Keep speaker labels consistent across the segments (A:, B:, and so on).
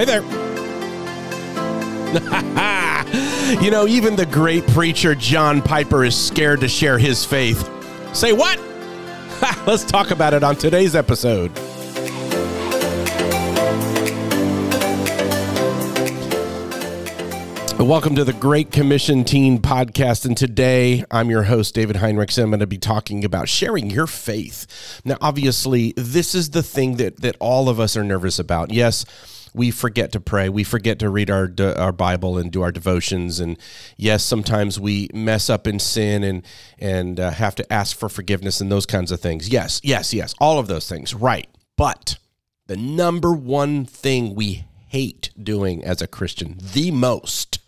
A: Hey there. you know, even the great preacher John Piper is scared to share his faith. Say what? Let's talk about it on today's episode. Welcome to the Great Commission Teen Podcast. And today I'm your host, David Heinrichs. I'm going to be talking about sharing your faith. Now, obviously, this is the thing that, that all of us are nervous about. Yes, we forget to pray. We forget to read our our Bible and do our devotions. And yes, sometimes we mess up in sin and and uh, have to ask for forgiveness and those kinds of things. Yes, yes, yes, all of those things. Right. But the number one thing we hate doing as a Christian the most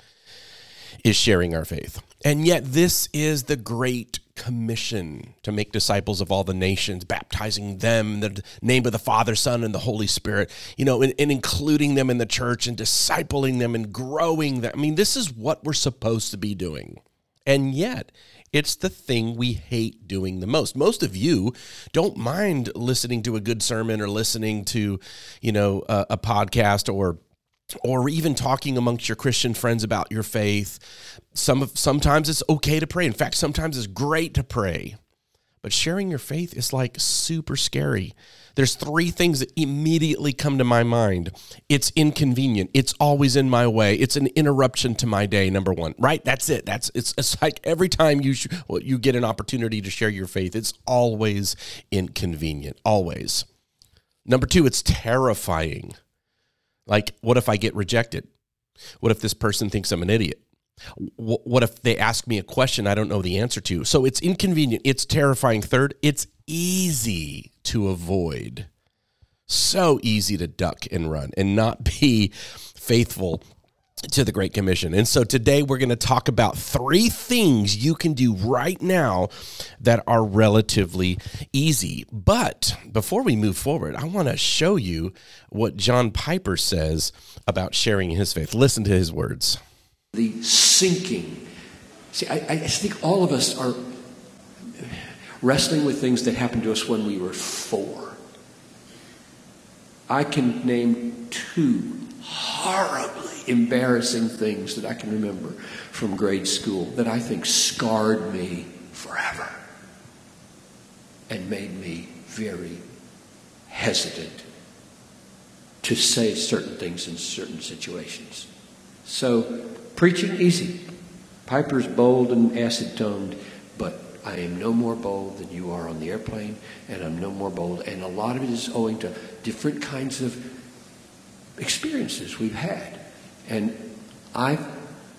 A: is sharing our faith. And yet, this is the great commission to make disciples of all the nations, baptizing them in the name of the Father, Son, and the Holy Spirit, you know, and, and, including them in the church and discipling them and growing them. I mean, this is what we're supposed to be doing. And yet, it's the thing we hate doing the most. Most of you don't mind listening to a good sermon or listening to, you know, a, a podcast or or even talking amongst your Christian friends about your faith. Some sometimes it's okay to pray. In fact, sometimes it's great to pray. But sharing your faith is like super scary. There's three things that immediately come to my mind. It's inconvenient. It's always in my way. It's an interruption to my day. Number one, right? That's it. That's it's. It's like every time you sh- well, you get an opportunity to share your faith, it's always inconvenient. Always. Number two, it's terrifying. Like, what if I get rejected? What if this person thinks I'm an idiot? What if they ask me a question I don't know the answer to? So it's inconvenient. It's terrifying. Third, it's easy to avoid. So easy to duck and run and not be faithful to the Great Commission. And so today we're going to talk about three things you can do right now that are relatively easy. But before we move forward, I want to show you what John Piper says about sharing his faith. Listen to his words.
B: The sinking. See, I, I think all of us are wrestling with things that happened to us when we were four. I can name two horribly embarrassing things that I can remember from grade school that I think scarred me forever and made me very hesitant to say certain things in certain situations. So, preaching easy. Piper's bold and acid toned, but I am no more bold than you are on the airplane, and I'm no more bold. And a lot of it is owing to different kinds of experiences we've had. And I,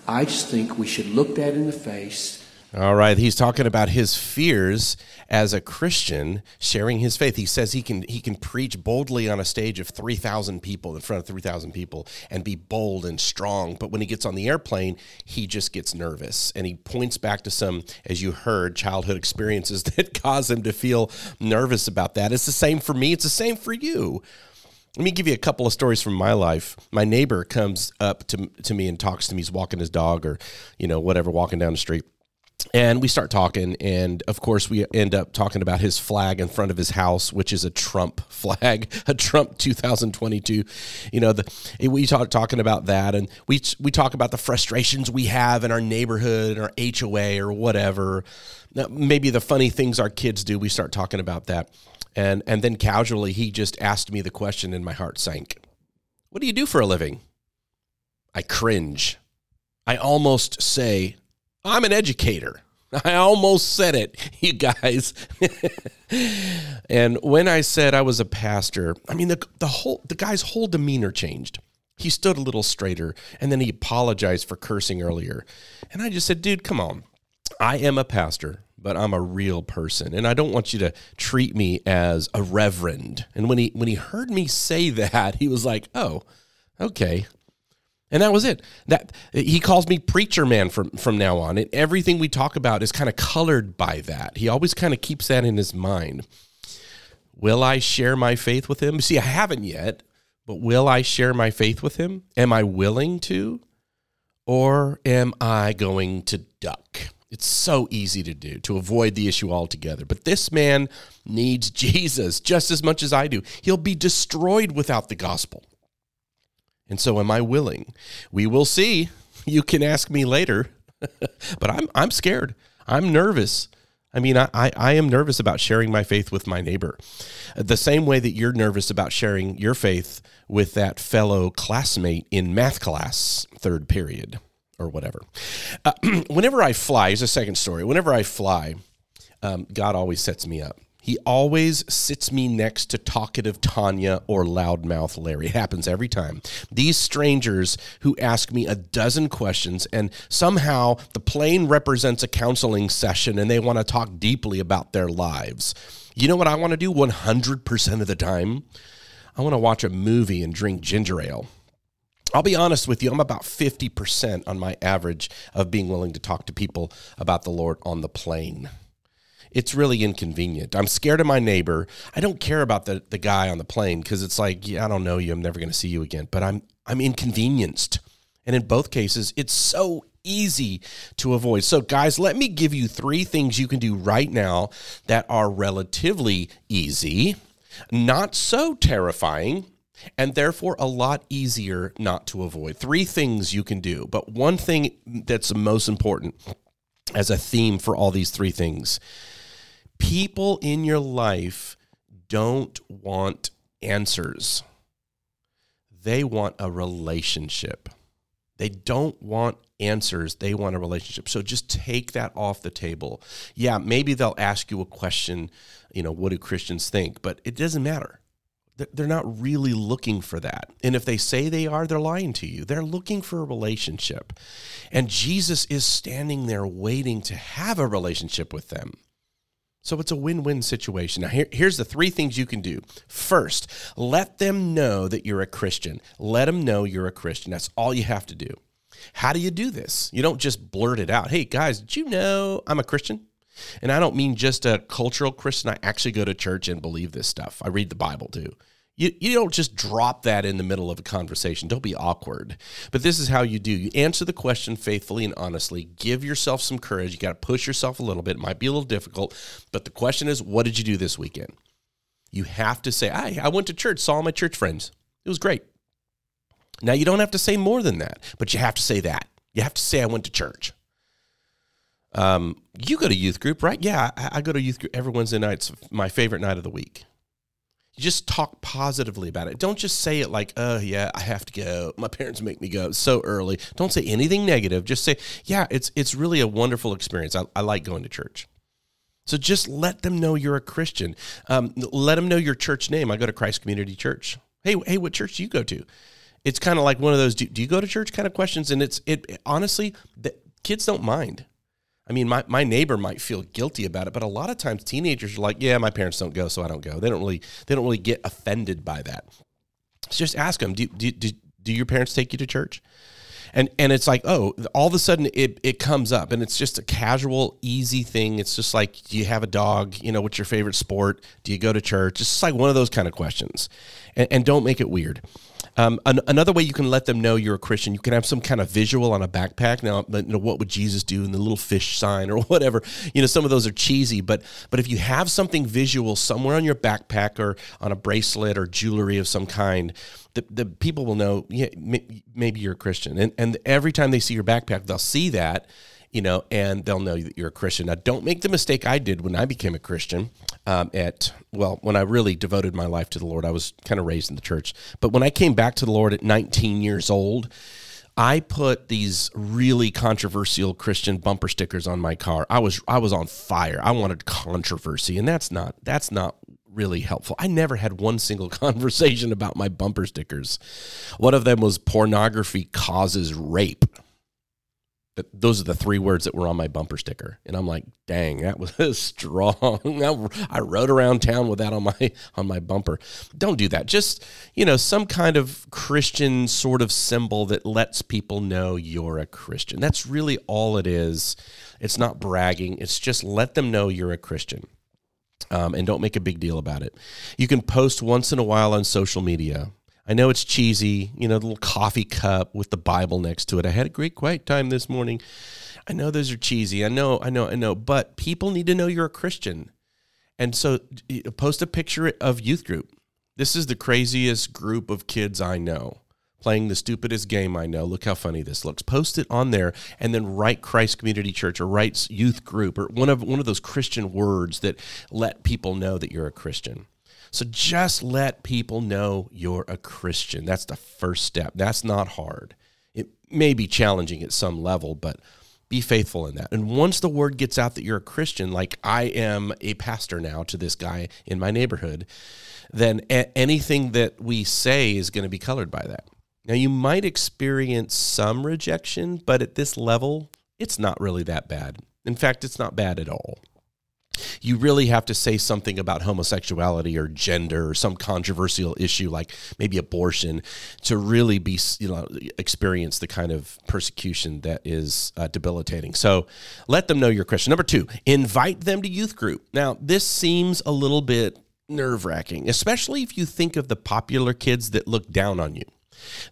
B: I just think we should look that in the face.
A: All right, he's talking about his fears as a Christian sharing his faith. He says he can he can preach boldly on a stage of 3,000 people in front of 3,000 people and be bold and strong, but when he gets on the airplane, he just gets nervous. And he points back to some as you heard childhood experiences that cause him to feel nervous about that. It's the same for me, it's the same for you. Let me give you a couple of stories from my life. My neighbor comes up to, to me and talks to me. He's walking his dog or, you know, whatever, walking down the street. And we start talking, and of course, we end up talking about his flag in front of his house, which is a Trump flag, a Trump 2022. You know, the, we talk talking about that, and we we talk about the frustrations we have in our neighborhood, or HOA, or whatever. Now, maybe the funny things our kids do. We start talking about that and and then casually he just asked me the question and my heart sank. What do you do for a living? I cringe. I almost say, I'm an educator. I almost said it, you guys. and when I said I was a pastor, I mean the the whole the guy's whole demeanor changed. He stood a little straighter and then he apologized for cursing earlier. And I just said, "Dude, come on. I am a pastor but I'm a real person and I don't want you to treat me as a reverend. And when he when he heard me say that, he was like, "Oh, okay." And that was it. That he calls me preacher man from from now on. And everything we talk about is kind of colored by that. He always kind of keeps that in his mind. Will I share my faith with him? See, I haven't yet, but will I share my faith with him? Am I willing to? Or am I going to duck? It's so easy to do, to avoid the issue altogether. But this man needs Jesus just as much as I do. He'll be destroyed without the gospel. And so am I willing? We will see. You can ask me later, but I'm I'm scared. I'm nervous. I mean, I, I am nervous about sharing my faith with my neighbor. The same way that you're nervous about sharing your faith with that fellow classmate in math class, third period or whatever. Uh, whenever I fly, here's a second story. Whenever I fly, um, God always sets me up. He always sits me next to talkative Tanya or loudmouth Larry. It happens every time. These strangers who ask me a dozen questions, and somehow the plane represents a counseling session and they want to talk deeply about their lives. You know what I want to do 100% of the time? I want to watch a movie and drink ginger ale. I'll be honest with you, I'm about 50% on my average of being willing to talk to people about the Lord on the plane it's really inconvenient. I'm scared of my neighbor. I don't care about the, the guy on the plane because it's like, yeah, I don't know you. I'm never going to see you again. But I'm I'm inconvenienced. And in both cases, it's so easy to avoid. So, guys, let me give you three things you can do right now that are relatively easy, not so terrifying, and therefore a lot easier not to avoid. Three things you can do. But one thing that's most important as a theme for all these three things people in your life don't want answers, they want a relationship. They don't want answers, they want a relationship. So just take that off the table. Yeah, maybe they'll ask you a question, you know, what do Christians think? But it doesn't matter. They're not really looking for that. And if they say they are, they're lying to you. They're looking for a relationship. And Jesus is standing there waiting to have a relationship with them. So it's a win win situation. Now, here, here's the three things you can do. First, let them know that you're a Christian. Let them know you're a Christian. That's all you have to do. How do you do this? You don't just blurt it out. Hey, guys, did you know I'm a Christian? And I don't mean just a cultural Christian. I actually go to church and believe this stuff. I read the Bible too. You, you don't just drop that in the middle of a conversation. Don't be awkward. But this is how you do. You answer the question faithfully and honestly. Give yourself some courage. You got to push yourself a little bit. It might be a little difficult, but the question is, what did you do this weekend? You have to say, I, I went to church, saw my church friends. It was great. Now, you don't have to say more than that, but you have to say that. You have to say, I went to church. Um, you go to youth group, right? Yeah, I, I go to youth group every Wednesday night. It's my favorite night of the week. You just talk positively about it. Don't just say it like, oh, yeah, I have to go. My parents make me go so early. Don't say anything negative. Just say, yeah, it's, it's really a wonderful experience. I, I like going to church. So just let them know you're a Christian. Um, let them know your church name. I go to Christ Community Church. Hey, hey, what church do you go to? It's kind of like one of those do, do you go to church kind of questions. And it's it honestly, the kids don't mind. I mean, my, my neighbor might feel guilty about it, but a lot of times teenagers are like, yeah, my parents don't go, so I don't go. They don't really they don't really get offended by that. So just ask them, do, do, do, do your parents take you to church? And and it's like, oh, all of a sudden it, it comes up and it's just a casual, easy thing. It's just like, do you have a dog? You know, what's your favorite sport? Do you go to church? It's just like one of those kind of questions. And, and don't make it weird. Um, an, another way you can let them know you're a Christian, you can have some kind of visual on a backpack. Now, you know, what would Jesus do in the little fish sign or whatever? You know, some of those are cheesy, but but if you have something visual somewhere on your backpack or on a bracelet or jewelry of some kind, the, the people will know, yeah, maybe you're a Christian. And, and every time they see your backpack, they'll see that you know, and they'll know that you're a Christian. Now, don't make the mistake I did when I became a Christian. Um, at well, when I really devoted my life to the Lord, I was kind of raised in the church. But when I came back to the Lord at 19 years old, I put these really controversial Christian bumper stickers on my car. I was I was on fire. I wanted controversy, and that's not that's not really helpful. I never had one single conversation about my bumper stickers. One of them was pornography causes rape those are the three words that were on my bumper sticker. And i'm like dang that was strong. I rode around town with that on my on my bumper. Don't do that. Just you know some kind of christian sort of symbol that lets people know you're a christian. That's really all it is. It's not bragging. It's just let them know you're a christian. Um, and don't make a big deal about it. You can post once in a while on social media I know it's cheesy, you know, the little coffee cup with the Bible next to it. I had a great quiet time this morning. I know those are cheesy. I know, I know, I know, but people need to know you're a Christian. And so post a picture of youth group. This is the craziest group of kids I know. playing the stupidest game I know. Look how funny this looks. Post it on there and then write Christ Community Church or write youth group or one of one of those Christian words that let people know that you're a Christian. So just let people know you're a Christian. That's the first step. That's not hard. It may be challenging at some level, but be faithful in that. And once the word gets out that you're a Christian, like I am a pastor now to this guy in my neighborhood, then a- anything that we say is going to be colored by that. Now, you might experience some rejection, but at this level, it's not really that bad. In fact, it's not bad at all. You really have to say something about homosexuality or gender or some controversial issue like maybe abortion to really be, you know, experience the kind of persecution that is uh, debilitating. So let them know you're Christian. Number two, invite them to youth group. Now, this seems a little bit nerve wracking, especially if you think of the popular kids that look down on you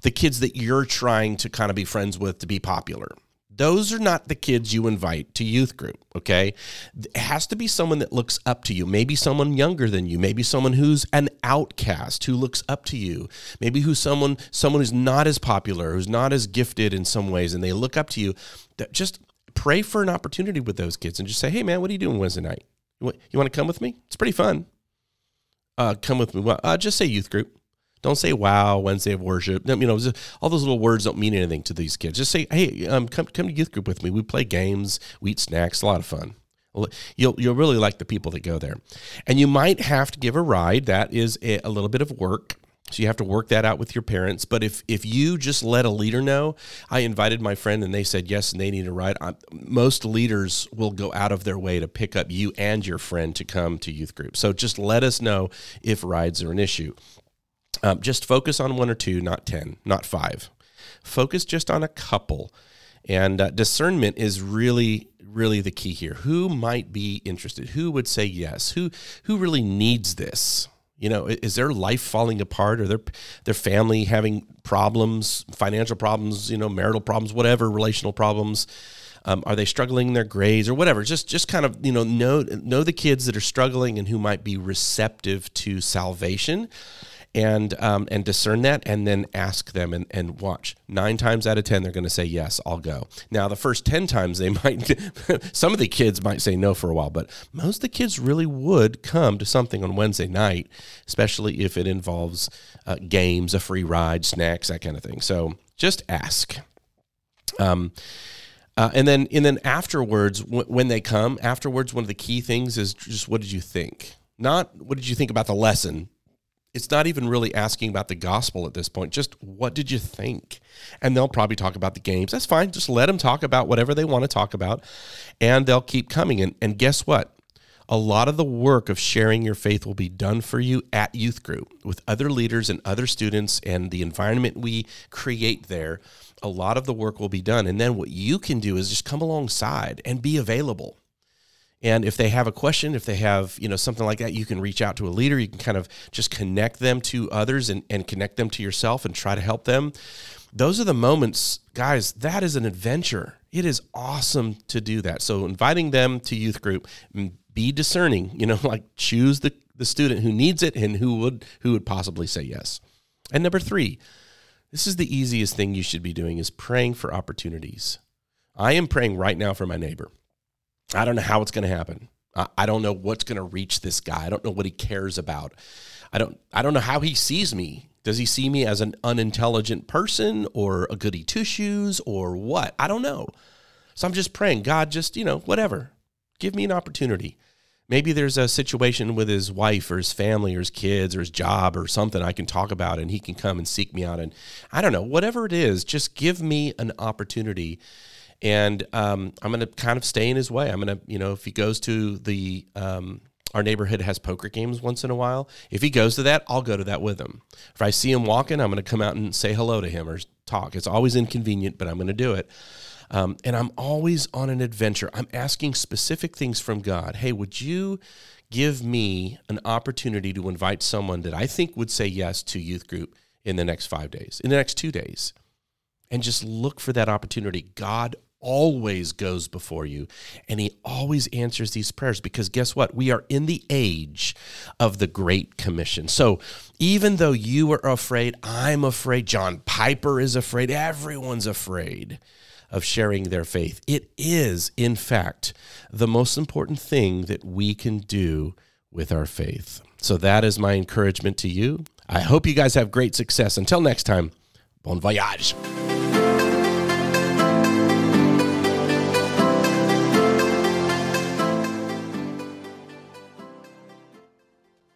A: the kids that you're trying to kind of be friends with to be popular. Those are not the kids you invite to youth group, okay? It has to be someone that looks up to you, maybe someone younger than you, maybe someone who's an outcast who looks up to you, maybe who's someone someone who's not as popular, who's not as gifted in some ways and they look up to you. Just pray for an opportunity with those kids and just say, "Hey man, what are you doing Wednesday night? You want, you want to come with me? It's pretty fun." Uh, come with me. Well, uh, just say youth group. Don't say "Wow, Wednesday of worship." You know, all those little words don't mean anything to these kids. Just say, "Hey, um, come come to youth group with me. We play games, we eat snacks. A lot of fun." You'll you'll really like the people that go there, and you might have to give a ride. That is a, a little bit of work. So you have to work that out with your parents. But if if you just let a leader know, I invited my friend and they said yes and they need a ride. I, most leaders will go out of their way to pick up you and your friend to come to youth group. So just let us know if rides are an issue. Um, just focus on one or two, not 10, not five. Focus just on a couple. And uh, discernment is really, really the key here. Who might be interested? Who would say yes? Who who really needs this? You know, is their life falling apart? Or their their family having problems, financial problems? You know, marital problems, whatever, relational problems? Um, are they struggling in their grades or whatever? Just just kind of you know know know the kids that are struggling and who might be receptive to salvation and um, and discern that and then ask them and, and watch. Nine times out of ten they're going to say yes i'll go. Now the first 10 times they might some of the kids might say no for a while but most of the kids really would come to something on wednesday night especially if it involves uh, games a free ride snacks that kind of thing. So just ask. Um, uh, and then and then afterwards w- when they come afterwards one of the key things is just what did you think? Not what did you think about the lesson it's not even really asking about the gospel at this point. Just what did you think? And they'll probably talk about the games. That's fine. Just let them talk about whatever they want to talk about, and they'll keep coming. And, and guess what? A lot of the work of sharing your faith will be done for you at youth group with other leaders and other students and the environment we create there. A lot of the work will be done. And then what you can do is just come alongside and be available and if they have a question, if they have, you know, something like that, you can reach out to a leader. You can kind of just connect them to others and, and connect them to yourself and try to help them. Those are the moments, guys, that is an adventure. It is awesome to do that. So inviting them to youth group, be discerning, you know, like choose the, the student who needs it and who would who would possibly say yes. And number three, this is the easiest thing you should be doing is praying for opportunities. I am praying right now for my neighbor. I don't know how it's going to happen. I don't know what's going to reach this guy. I don't know what he cares about. I don't I don't know how he sees me. Does he see me as an unintelligent person or a goody two shoes or what? I don't know. So I'm just praying, God, just, you know, whatever. Give me an opportunity. Maybe there's a situation with his wife or his family or his kids or his job or something I can talk about and he can come and seek me out. And I don't know, whatever it is, just give me an opportunity and um, I'm going to kind of stay in his way. I'm going to, you know, if he goes to the um, our neighborhood has poker games once in a while. If he goes to that, I'll go to that with him. If I see him walking, I'm going to come out and say hello to him or talk. It's always inconvenient, but I'm going to do it. Um, and I'm always on an adventure. I'm asking specific things from God. Hey, would you give me an opportunity to invite someone that I think would say yes to youth group in the next five days, in the next two days? And just look for that opportunity. God always goes before you and he always answers these prayers because guess what? We are in the age of the Great Commission. So even though you are afraid, I'm afraid, John Piper is afraid, everyone's afraid of sharing their faith. It is, in fact, the most important thing that we can do with our faith. So that is my encouragement to you. I hope you guys have great success. Until next time, bon voyage.